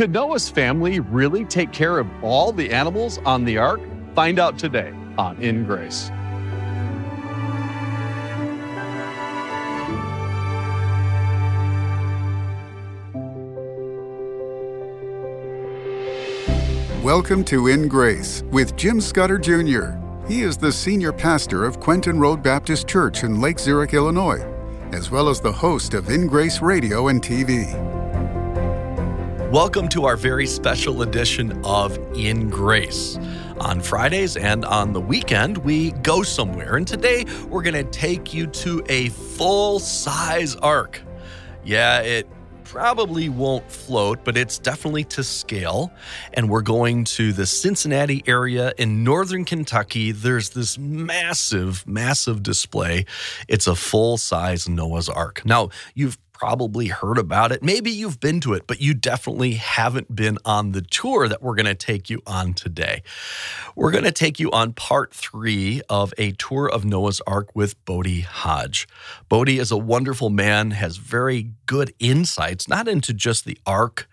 Could Noah's family really take care of all the animals on the ark? Find out today on In Grace. Welcome to In Grace with Jim Scudder Jr. He is the senior pastor of Quentin Road Baptist Church in Lake Zurich, Illinois, as well as the host of In Grace Radio and TV. Welcome to our very special edition of In Grace. On Fridays and on the weekend, we go somewhere, and today we're going to take you to a full size ark. Yeah, it probably won't float, but it's definitely to scale. And we're going to the Cincinnati area in northern Kentucky. There's this massive, massive display. It's a full size Noah's Ark. Now, you've probably heard about it. Maybe you've been to it, but you definitely haven't been on the tour that we're going to take you on today. We're going to take you on part three of a tour of Noah's Ark with Bodie Hodge. Bodie is a wonderful man, has very good insights, not into just the Ark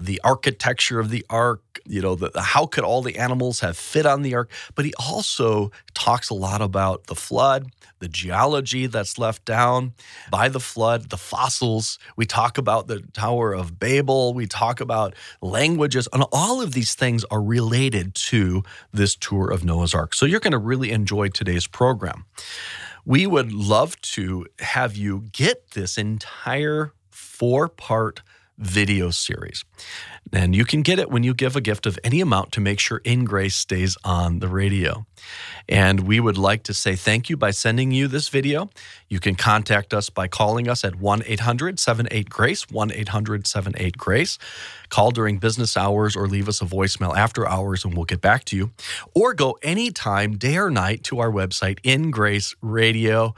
the architecture of the ark, you know, the, how could all the animals have fit on the ark? But he also talks a lot about the flood, the geology that's left down by the flood, the fossils. We talk about the Tower of Babel. We talk about languages, and all of these things are related to this tour of Noah's Ark. So you're going to really enjoy today's program. We would love to have you get this entire four part video series. And you can get it when you give a gift of any amount to make sure In Grace stays on the radio. And we would like to say thank you by sending you this video. You can contact us by calling us at 1 800 78 Grace, 1 800 78 Grace. Call during business hours or leave us a voicemail after hours and we'll get back to you. Or go anytime, day or night, to our website, In Grace Radio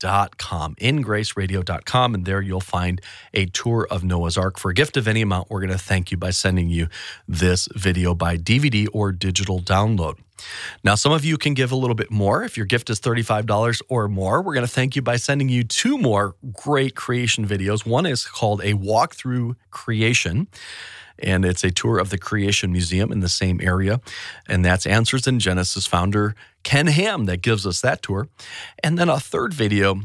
ingraceradio.com, ingraceradio.com, and there you'll find a tour of Noah's Ark. For a gift of any amount, we're going to thank you by sending you this video by DVD or digital download. Now, some of you can give a little bit more. If your gift is $35 or more, we're going to thank you by sending you two more great creation videos. One is called A Walkthrough Creation and it's a tour of the Creation Museum in the same area. And that's Answers in Genesis founder Ken Ham that gives us that tour. And then a third video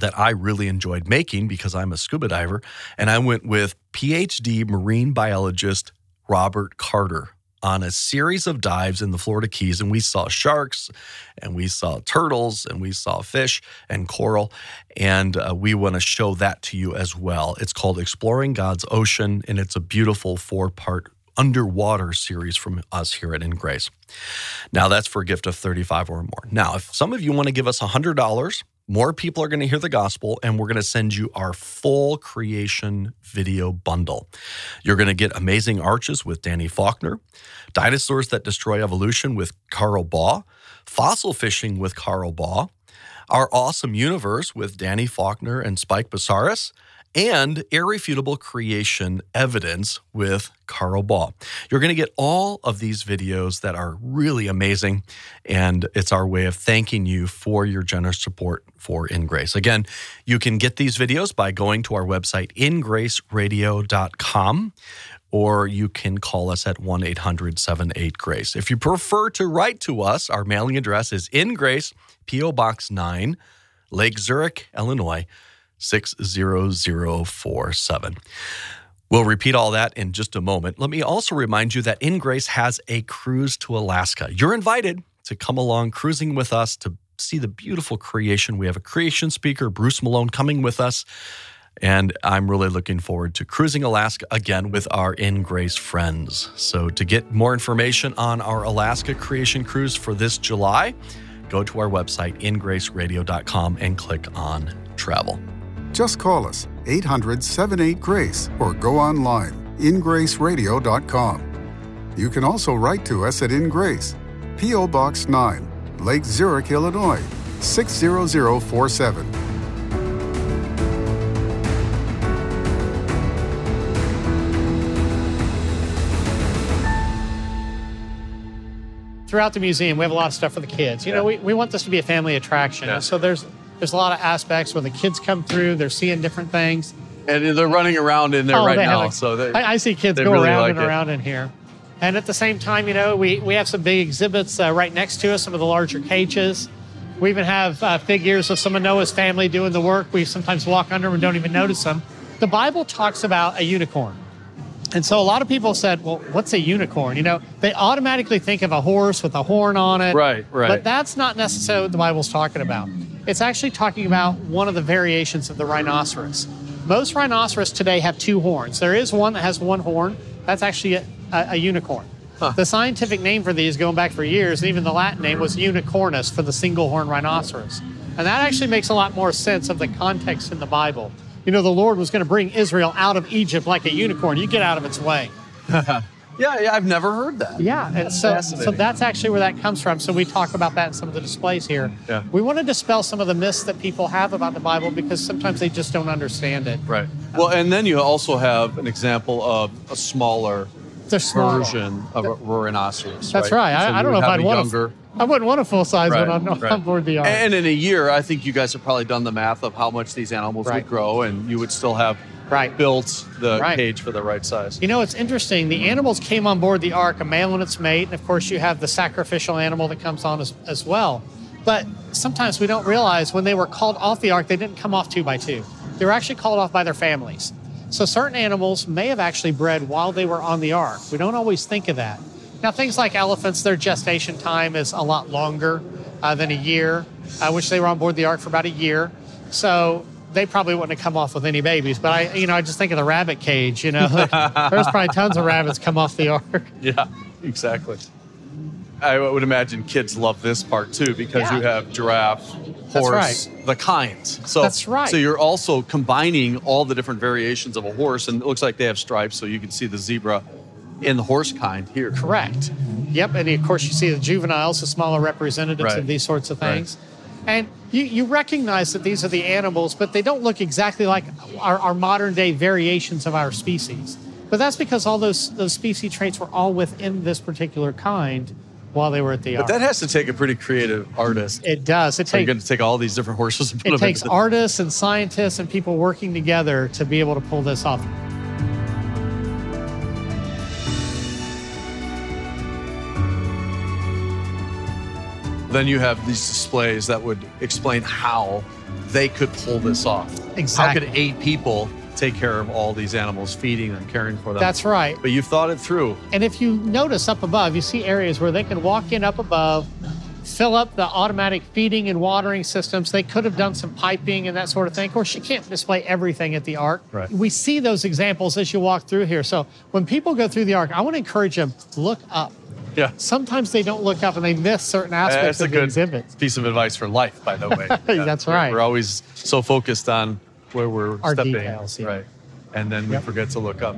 that I really enjoyed making because I'm a scuba diver, and I went with PhD marine biologist Robert Carter on a series of dives in the Florida Keys, and we saw sharks, and we saw turtles, and we saw fish and coral, and uh, we want to show that to you as well. It's called Exploring God's Ocean, and it's a beautiful four part underwater series from us here at In Grace. Now, that's for a gift of 35 or more. Now, if some of you want to give us $100, more people are going to hear the gospel, and we're going to send you our full creation video bundle. You're going to get Amazing Arches with Danny Faulkner, Dinosaurs That Destroy Evolution with Carl Baugh, Fossil Fishing with Carl Baugh, Our Awesome Universe with Danny Faulkner and Spike Psarris, and Irrefutable Creation Evidence with Carl Baugh. You're going to get all of these videos that are really amazing, and it's our way of thanking you for your generous support for In Grace. Again, you can get these videos by going to our website, ingraceradio.com or you can call us at 1 800 78 Grace. If you prefer to write to us, our mailing address is In Grace, P.O. Box 9, Lake Zurich, Illinois 60047. We'll repeat all that in just a moment. Let me also remind you that In Grace has a cruise to Alaska. You're invited to come along cruising with us to see the beautiful creation. We have a creation speaker, Bruce Malone, coming with us. And I'm really looking forward to cruising Alaska again with our In Grace friends. So, to get more information on our Alaska Creation Cruise for this July, go to our website, ingraceradio.com, and click on travel. Just call us 800 78 Grace or go online ingraceradio.com. You can also write to us at In Grace, P.O. Box 9, Lake Zurich, Illinois 60047. Throughout the museum, we have a lot of stuff for the kids. You know, we, we want this to be a family attraction. Yeah. So there's there's a lot of aspects where the kids come through, they're seeing different things. and they're running around in there Oh, right now. so they, I, I see kids go really around like and it. around in here. And at the same time, you know, we, we have some big exhibits uh, right next to us, some of the larger cages. We even have uh, figures of some of Noah's family doing the work. We sometimes walk under them and don't even notice them. The Bible talks about a unicorn. And so a lot of people said, well, what's a unicorn? You know, they automatically think of a horse with a horn on it. Right, right. But that's not necessarily what the Bible's talking about. It's actually talking about one of the variations of the rhinoceros. Most rhinoceros today have two horns. There is one that has one horn. That's actually a, a, a unicorn. The scientific name for these, going back for years, and even the Latin name was unicornis for the single horn rhinoceros. And that actually makes a lot more sense of the context in the Bible. You know, the Lord was going to bring Israel out of Egypt like a unicorn. You get out of its way. yeah, yeah, I've never heard that. Yeah, and so, so that's actually where that comes from. So we talk about that in some of the displays here. Yeah. We want to dispel some of the myths that people have about the Bible because sometimes they just don't understand it. Right. Well, and then you also have an example of a smaller They're version of a rhinoceros. That's right. So I, I don't know if I'd want younger. a, I wouldn't want a full size Right, one on, right. on board the ark. And in a year, I think you guys have probably done the math of how much these animals Right. would grow, and you would still have Right. built the Right. cage for the right size. You know, it's interesting. The animals came on board the ark, a male and its mate, and of course, you have the sacrificial animal that comes on as, as well. But sometimes we don't realize when they were called off the ark, they didn't come off two by two. They were actually called off by their families. So certain animals may have actually bred while they were on the ark. We don't always think of that. Now, things like elephants, their gestation time is a lot longer uh, than a year, uh, which they were on board the ark for about a year. So they probably wouldn't have come off with any babies. But I, you know, I just think of the rabbit cage. You know, there's probably tons of rabbits come off the ark. Yeah, exactly. I would imagine kids love this part too because Yeah. you have giraffe, horse, the kinds. So That's right. So you're also combining all the different variations of a horse, and it looks like they have stripes, so you can see the zebra in the horse kind here. Correct. Yep. And of course, you see the juveniles, the smaller representatives Right. of these sorts of Right. things. And you, you recognize that these are the animals, but they don't look exactly like our, our modern day variations of our species. But that's because all those, those species traits were all within this particular kind while they were at the But that has to take a pretty creative artist. it does. It so you're takes going to take all these different horses and put it takes artists and scientists and people working together to be able to pull this off. Then you have these displays that would explain how they could pull this mm-hmm. off. Exactly. How could eight people take care of all these animals, feeding them, caring for them? That's right. But you've thought it through. And if you notice up above, you see areas where they can walk in up above, fill up the automatic feeding and watering systems. They could have done some piping and that sort of thing. Of course, you can't display everything at the Ark. Right. We see those examples as you walk through here. So when people go through the Ark, I want to encourage them look up. Yeah. Sometimes they don't look up and they miss certain aspects That's a of the good exhibits. piece of advice for life, by the way. That's we're- right. We're always so focused on where we're Our stepping. details, yeah. Right. And then we Yep. forget to look up.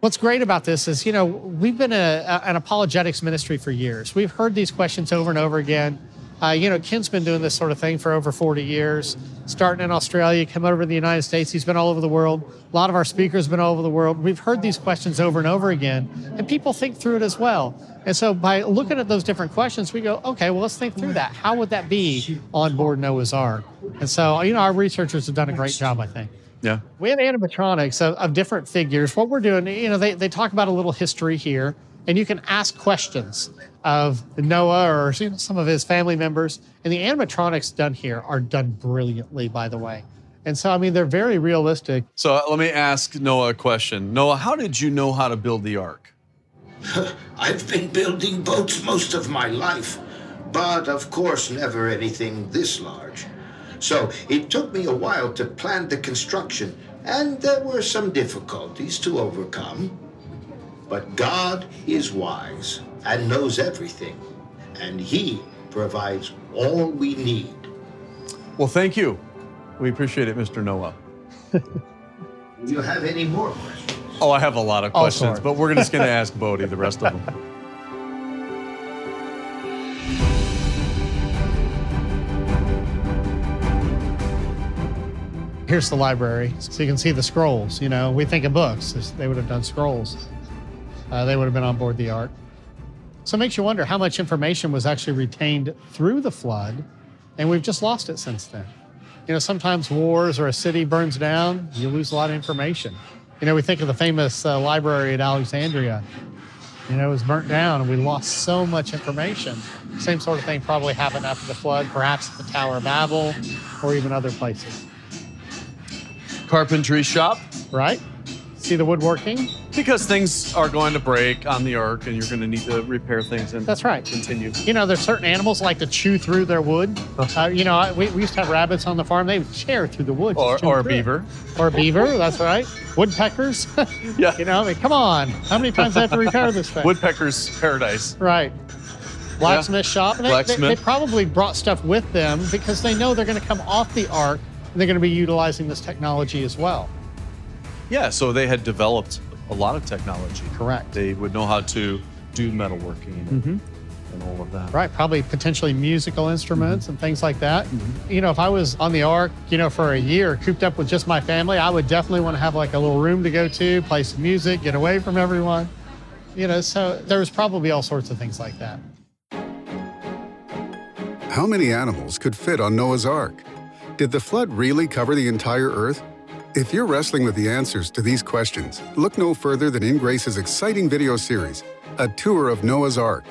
What's great about this is, you know, we've been a, a- an apologetics ministry for years. We've heard these questions over and over again. Uh, you know, Ken's been doing this sort of thing for over 40 years, starting in Australia, come over to the United States. He's been all over the world. A lot of our speakers have been all over the world. We've heard these questions over and over again, and people think through it as well. And so by looking at those different questions, we go, okay, well, let's think through that. How would that be on board Noah's Ark? And so, you know, our researchers have done a great job, I think. Yeah. We have animatronics of, of different figures. What we're doing, you know, they, they talk about a little history here, and you can ask questions of Noah or you know, some of his family members. And the animatronics done here are done brilliantly, by the way. And so, I mean, they're very realistic. So uh, let me ask Noah a question. Noah, how did you know how to build the ark? I've been building boats most of my life, but of course, never anything this large. So it took me a while to plan the construction, and there were some difficulties to overcome. But God is wise and knows everything, and He provides all we need. Well, thank you. We appreciate it, Mr. Noah. Do you have any more questions? Oh, I have a lot of questions, but we're just going to ask Bodie the rest of them. Here's the library. So you can see the scrolls. You know, we think of books. They would have done scrolls. Uh, they would have been on board the ark. So it makes you wonder how much information was actually retained through the flood, and we've just lost it since then. You know, sometimes wars or a city burns down, you lose a lot of information. You know, we think of the famous uh, library at Alexandria. You know, it was burnt down and we lost so much information. Same sort of thing probably happened after the flood, perhaps at the Tower of Babel or even other places, Carpentry shop right? See the woodworking? because things are going to break on the ark, and you're going to need to repair things and That's right. continue. You know, there's certain animals like to chew through their wood. Uh, you know, we, we used to have rabbits on the farm. They would tear through the wood. Or, or a it. beaver. Or a beaver, that's right. Woodpeckers. Yeah. you know, I mean, come on. How many times do I have to repair this thing? Woodpecker's paradise. Right. Blacksmith shop. And they- They, they, probably brought stuff with them because they know they're going to come off the ark and they're going to be utilizing this technology as well. Yeah, so they had developed a lot of technology. Correct. They would know how to do metalworking and, mm-hmm. and all of that. Right, probably potentially musical instruments mm-hmm. and things like that. Mm-hmm. You know, if I was on the ark, you know, for a year, cooped up with just my family, I would definitely want to have like a little room to go to, play some music, get away from everyone. You know, so there was probably all sorts of things like that. How many animals could fit on Noah's Ark? Did the flood really cover the entire Earth? If you're wrestling with the answers to these questions, look no further than In Grace's exciting video series, A Tour of Noah's Ark,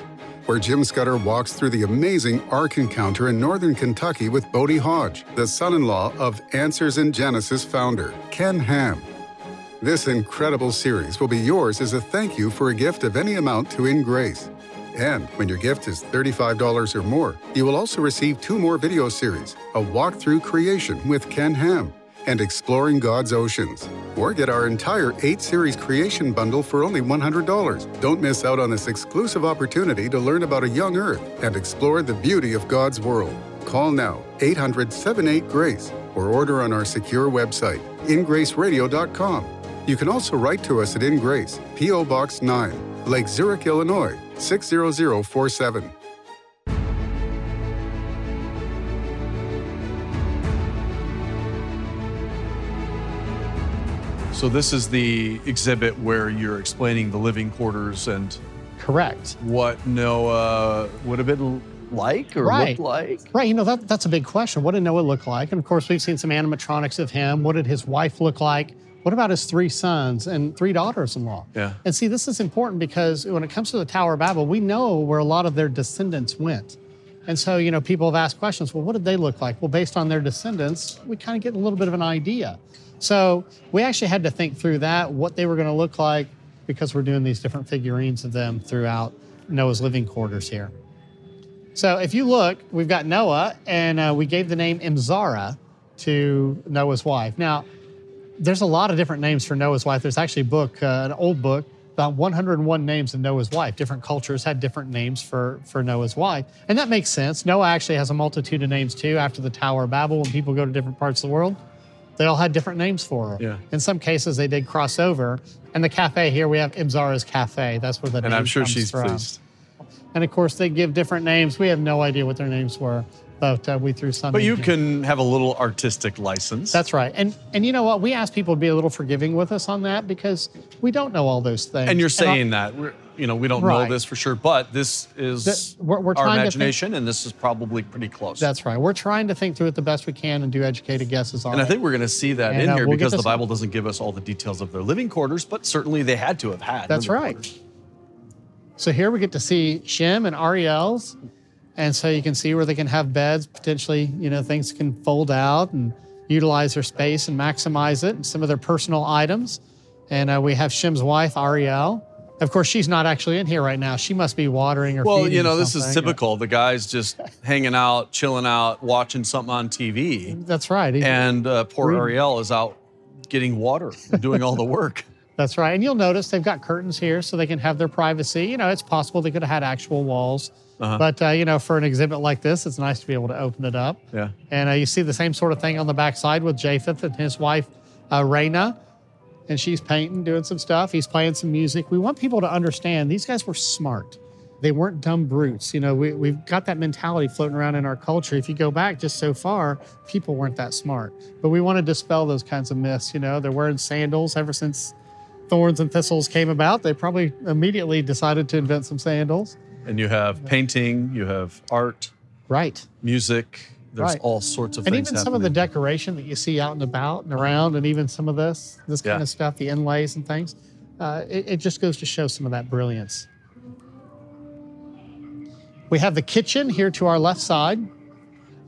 where Jim Scudder walks through the amazing Ark encounter in northern Kentucky with Bodie Hodge, the son in law of Answers in Genesis founder, Ken Ham. This incredible series will be yours as a thank you for a gift of any amount to In Grace. And when your gift is $35 or more, you will also receive two more video series A Walk Through Creation with Ken Ham and Exploring God's Oceans. Or get our entire 8 series creation bundle for only $100. Don't miss out on this exclusive opportunity to learn about a young earth and explore the beauty of God's world. Call now 800 78 Grace or order on our secure website, ingraceradio.com. You can also write to us at InGrace, P.O. Box 9, Lake Zurich, Illinois 60047. So this is the exhibit where you're explaining the living quarters and Correct. what Noah would have been like or Right. looked like. Right, you know, that, that's a big question. What did Noah look like? And of course, we've seen some animatronics of him. What did his wife look like? What about his three sons and three daughters in law? Yeah. And see, this is important because when it comes to the Tower of Babel, we know where a lot of their descendants went. And so, you know, people have asked questions well, what did they look like? Well, based on their descendants, we kind of get a little bit of an idea. So we actually had to think through that, what they were going to look like, because we're doing these different figurines of them throughout Noah's living quarters here. So if you look, we've got Noah, and uh, we gave the name Emzara to Noah's wife. Now, there's a lot of different names for Noah's wife. There's actually a book, uh, an old book, about 101 names of Noah's wife. Different cultures had different names for, for Noah's wife. And that makes sense. Noah actually has a multitude of names too. After the Tower of Babel, when people go to different parts of the world, they all had different names for her. Yeah. In some cases, they did cross over. And the cafe here, we have Emzara's Cafe. That's where the And name I'm sure she's from. pleased. And of course, they give different names. We have no idea what their names were, but uh, we threw some. But you here. can have a little artistic license. That's right. And and you know what? We ask people to be a little forgiving with us on that because we don't know all those things. and you're saying that we're, you know we don't know this for sure, but this is That- we're- we're our to think- imagination, and this is probably pretty close. that's right. We're trying to think through it the best we can and do educated guesses on and I think we're going to see that And, in uh, here we'll because the Bible doesn't give us all the details of their living quarters, but certainly they had to have had. That's right. quarters. So here we get to see Shem and Ariel's. And so you can see where they can have beds, potentially, you know, things can fold out and utilize their space and maximize it and some of their personal items. And uh, we have Shem's wife, Ariel. Of course, she's not actually in here right now. She must be watering or Well, you know, this is typical. The guy's just hanging out, chilling out, watching something on TV, That's right. and uh, poor Reading. Ariel is out getting water, and doing all the work. That's right. And you'll notice they've got curtains here so they can have their privacy. You know, it's possible they could have had actual walls. Uh-huh. But, uh, you know, for an exhibit like this, it's nice to be able to open it up. Yeah. And uh, you see the same sort of thing on the backside with Japheth and his wife, uh, Raina. And she's painting, doing some stuff. He's playing some music. We want people to understand these guys were smart. They weren't dumb brutes. You know, we, we've got that mentality floating around in our culture. If you go back just so far, people weren't that smart. But we want to dispel those kinds of myths. You know, they're wearing sandals ever since thorns and thistles came about. They probably immediately decided to invent some sandals. And you have painting, you have art, Right. music, there's Right. all sorts of and even some of the decoration that you see out and about and around, and even some of this, this kind of stuff, the inlays and things, uh, it, it just goes to show some of that brilliance. We have the kitchen here to our left side,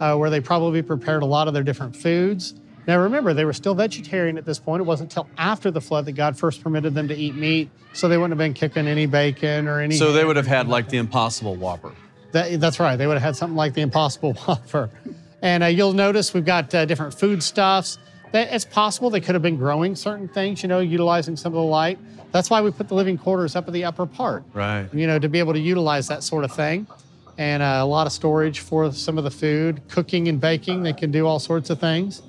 uh, where they probably prepared a lot of their different foods. Now, remember, they were still vegetarian at this point. It wasn't until after the flood that God first permitted them to eat meat, so they wouldn't have been cooking any bacon or any. so they would have had like the Impossible Whopper. That, that's right. They would have had something like the Impossible Whopper. And uh, you'll notice we've got uh, different foodstuffs. That it's possible they could have been growing certain things, you know, utilizing some of the light. That's why we put the living quarters up at the upper part, Right. you know, to be able to utilize that sort of thing. And uh, a lot of storage for some of the food, cooking and baking. They can do all sorts of things.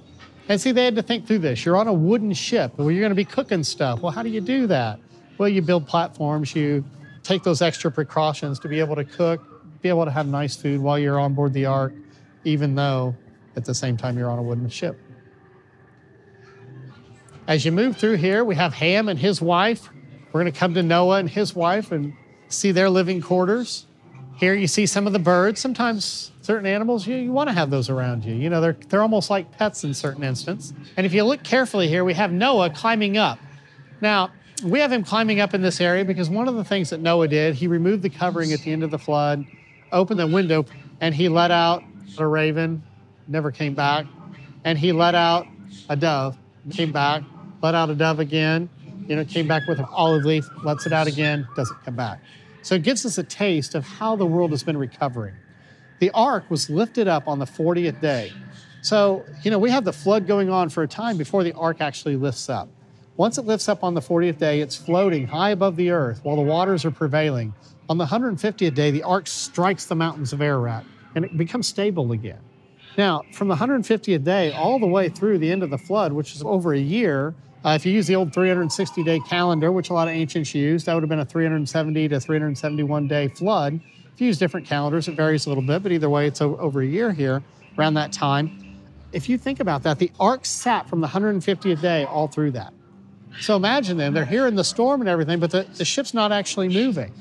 And see, they had to think through this. You're on a wooden ship where you're going to be cooking stuff. Well, how do you do that? Well, you build platforms, you take those extra precautions to be able to cook, be able to have nice food while you're on board the ark, even though at the same time you're on a wooden ship. As you move through here, we have Ham and his wife. We're going to come to Noah and his wife and see their living quarters. Here you see some of the birds. Sometimes certain animals, you, you want to have those around you. You know, they're, they're almost like pets in certain instances. And if you look carefully here, we have Noah climbing up. Now, we have him climbing up in this area because one of the things that Noah did, he removed the covering at the end of the flood, opened the window, and he let out a raven, never came back. And he let out a dove, came back, let out a dove again, you know, came back with an olive leaf, lets it out again, doesn't come back. So it gives us a taste of how the world has been recovering. The ark was lifted up on the 40th day. So, you know, we have the flood going on for a time before the ark actually lifts up. Once it lifts up on the 40th day, it's floating high above the earth while the waters are prevailing. On the 150th day, the ark strikes the mountains of Ararat and it becomes stable again. Now, from the 150th day all the way through the end of the flood, which is over a year, uh, if you use the old 360 day calendar, which a lot of ancients use, that would have been a 370 to 371 day flood. If you use different calendars, it varies a little bit, but either way, it's over a year here around that time. If you think about that, the ark sat from the 150th day all through that. So imagine them, they're here in the storm and everything, but the, the ship's not actually moving.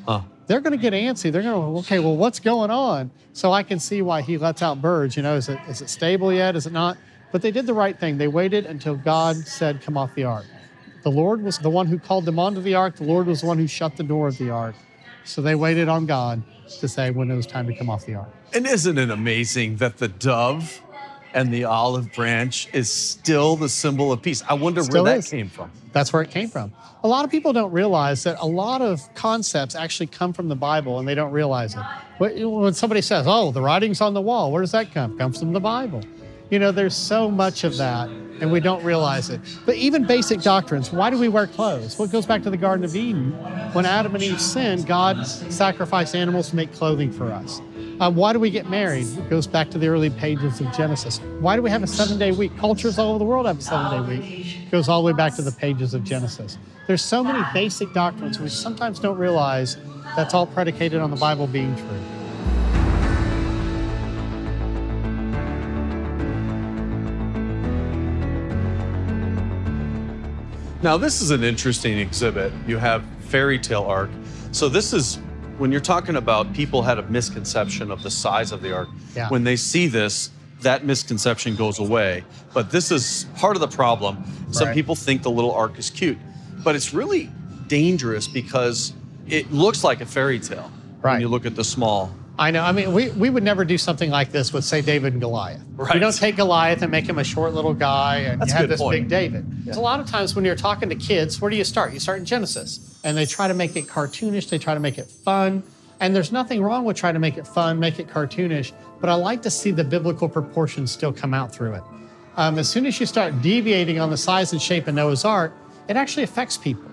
They're going to get antsy. They're going to, okay, well, what's going on? So I can see why he lets out birds. You know, is it, is it stable yet? Is it not? But they did the right thing. They waited until God said, come off the ark. The Lord was the one who called them onto the ark. The Lord was the one who shut the door of the ark. So they waited on God to say when it was time to come off the ark. And isn't it amazing that the dove and the olive branch is still the symbol of peace? I wonder Still where that is. came from. That's where it came from. A lot of people don't realize that a lot of concepts actually come from the Bible and they don't realize it. When when somebody says, oh, the writing's on the wall, where does that come? It comes from the Bible. You know, there's so much of that and we don't realize it. But even basic doctrines, why do we wear clothes? Well, it goes back to the Garden of Eden. When Adam and Eve sinned, God sacrificed animals to make clothing for us. Um, why do we get married? It goes back to the early pages of Genesis. Why do we have a seven day week? Cultures all over the world have a seven day week. It goes all the way back to the pages of Genesis. There's so many basic doctrines we sometimes don't realize that's all predicated on the Bible being true. Now, this is an interesting exhibit. You have fairy tale ark. So, this is when you're talking about people had a misconception of the size of the ark. Yeah. When they see this, that misconception goes away. But this is part of the problem. Some Right. people think the little ark is cute, but it's really dangerous because it looks like a fairy tale when you look at the small. I know. I mean, we, we would never do something like this with, say, David and Goliath. Right. We don't take Goliath and make him a short little guy and That's you have this point. big David. A lot of times when you're talking to kids, where do you start? You start in Genesis and they try to make it cartoonish, they try to make it fun. And there's nothing wrong with trying to make it fun, make it cartoonish, but I like to see the biblical proportions still come out through it. Um, as soon as you start deviating on the size and shape of Noah's Ark, it actually affects people.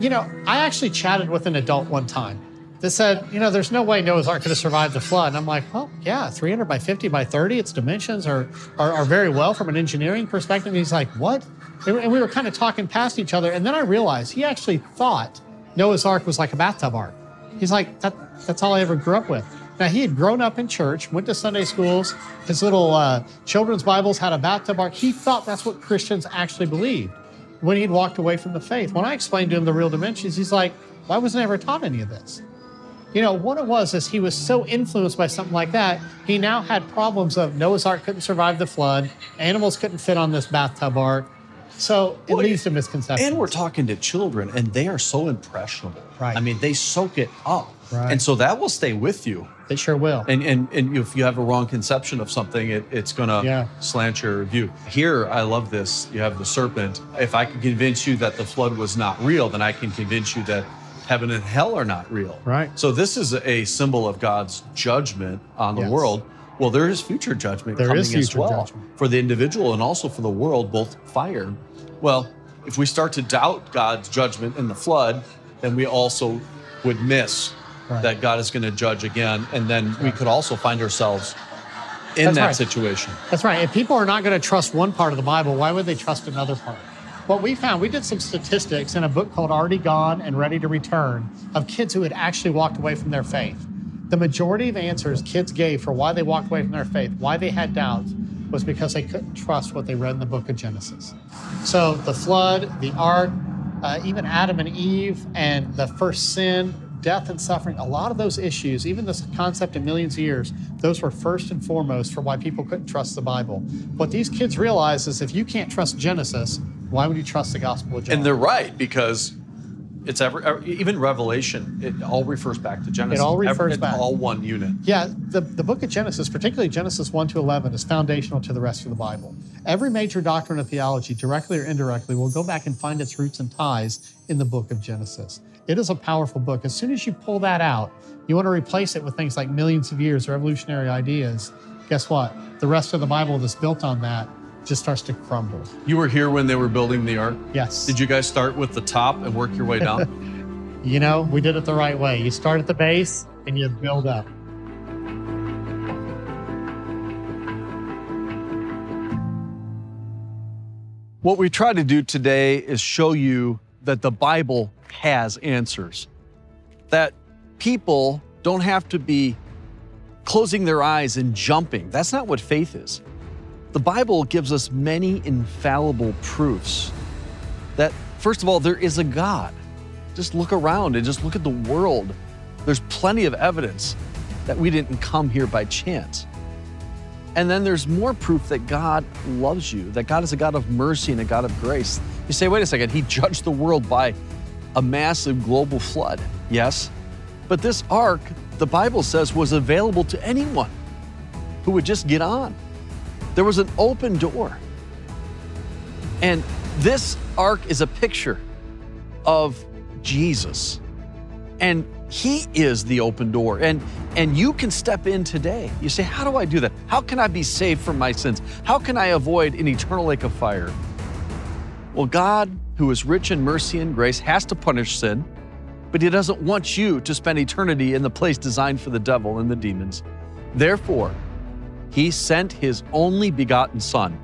You know, I actually chatted with an adult one time that said, you know, there's no way Noah's Ark could have survived the flood. And I'm like, well, yeah, 300 by 50 by 30, its dimensions are, are, are very well from an engineering perspective. And he's like, what? And we were kind of talking past each other. And then I realized he actually thought Noah's Ark was like a bathtub ark. He's like, that, that's all I ever grew up with. Now, he had grown up in church, went to Sunday schools. His little uh, children's Bibles had a bathtub ark. He thought that's what Christians actually believed when he'd walked away from the faith. When I explained to him the real dimensions, he's like, wasn't I ever taught any of this? You know, what it was is he was so influenced by something like that, he now had problems of Noah's Ark couldn't survive the flood, animals couldn't fit on this bathtub ark. So it Well, leads to misconceptions. And we're talking to children, and they are so impressionable. Right. I mean, they soak it up. Right. And so that will stay with you. It sure will. And, and, and if you have a wrong conception of something, it, it's going to Yeah. slant your view. Here, I love this. You have the serpent. If I can convince you that the flood was not real, then I can convince you that heaven and hell are not real. Right. So this is a symbol of God's judgment on the Yes. world. Well, there is future judgment There coming is as well judgment. for the individual and also for the world, both fire. Well, if we start to doubt God's judgment in the flood, then we also would miss Right. that God is going to judge again, and then we could also find ourselves in That's that right. situation. That's right. If people are not going to trust one part of the Bible, why would they trust another part? What we found, we did some statistics in a book called Already Gone and Ready to Return of kids who had actually walked away from their faith. The majority of answers kids gave for why they walked away from their faith, why they had doubts, was because they couldn't trust what they read in the book of Genesis. So the flood, the ark, uh, even Adam and Eve, and the first sin, death and suffering, a lot of those issues, even this concept of millions of years, those were first and foremost for why people couldn't trust the Bible. What these kids realize is if you can't trust Genesis, why would you trust the Gospel of John? And they're right because it's ever er, even Revelation. It all refers back to Genesis. It all refers it's back. all one unit. Yeah, the, the book of Genesis, particularly Genesis 1 to 11, is foundational to the rest of the Bible. Every major doctrine of theology, directly or indirectly, will go back and find its roots and ties in the book of Genesis. It is a powerful book. As soon as you pull that out, you want to replace it with things like millions of years or evolutionary ideas. Guess what? The rest of the Bible that's built on that just starts to crumble. You were here when they were building the ark. Yes. Did you guys start with the top and work your way down? You know, we did it the right way. You start at the base and you build up. What we try to do today is show you that the Bible has answers. That people don't have to be closing their eyes and jumping. That's not what faith is. The Bible gives us many infallible proofs that, first of all, there is a God. Just look around and just look at the world. There's plenty of evidence that we didn't come here by chance. And then there's more proof that God loves you, that God is a God of mercy and a God of grace. You say, wait a second, He judged the world by a massive global flood. Yes. But this ark, the Bible says, was available to anyone who would just get on. There was an open door. And this ark is a picture of Jesus. And he is the open door. And and you can step in today. You say, "How do I do that? How can I be saved from my sins? How can I avoid an eternal lake of fire?" Well, God, who is rich in mercy and grace, has to punish sin, but he doesn't want you to spend eternity in the place designed for the devil and the demons. Therefore, he sent his only begotten son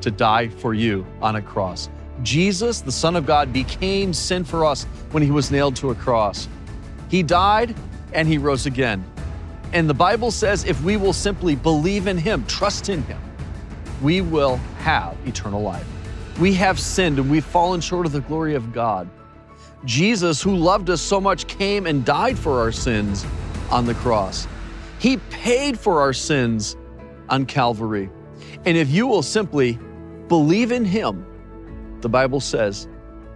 to die for you on a cross. Jesus, the Son of God, became sin for us when he was nailed to a cross. He died and he rose again. And the Bible says if we will simply believe in him, trust in him, we will have eternal life. We have sinned and we've fallen short of the glory of God. Jesus, who loved us so much, came and died for our sins on the cross. He paid for our sins on Calvary. And if you will simply believe in Him, the Bible says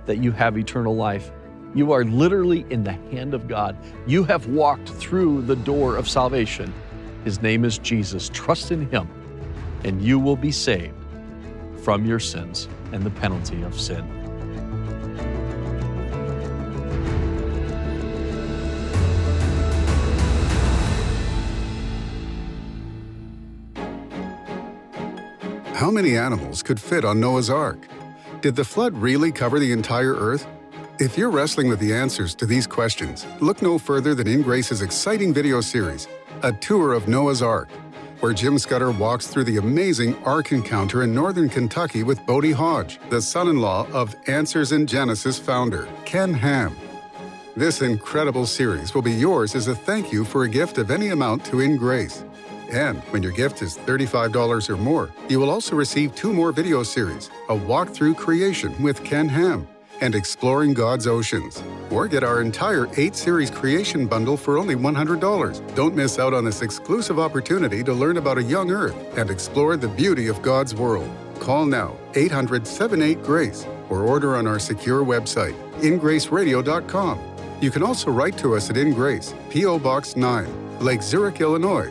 that you have eternal life. You are literally in the hand of God. You have walked through the door of salvation. His name is Jesus. Trust in Him, and you will be saved from your sins and the penalty of sin. How many animals could fit on Noah's Ark? Did the flood really cover the entire Earth? If you're wrestling with the answers to these questions, look no further than In Grace's exciting video series, A Tour of Noah's Ark, where Jim Scudder walks through the amazing Ark encounter in northern Kentucky with Bodie Hodge, the son in law of Answers in Genesis founder, Ken Ham. This incredible series will be yours as a thank you for a gift of any amount to In Grace. And when your gift is $35 or more, you will also receive two more video series A Walk Through Creation with Ken Ham and Exploring God's Oceans. Or get our entire 8 Series Creation Bundle for only $100. Don't miss out on this exclusive opportunity to learn about a young Earth and explore the beauty of God's world. Call now 800 78 Grace or order on our secure website, ingraceradio.com. You can also write to us at InGrace, P.O. Box 9, Lake Zurich, Illinois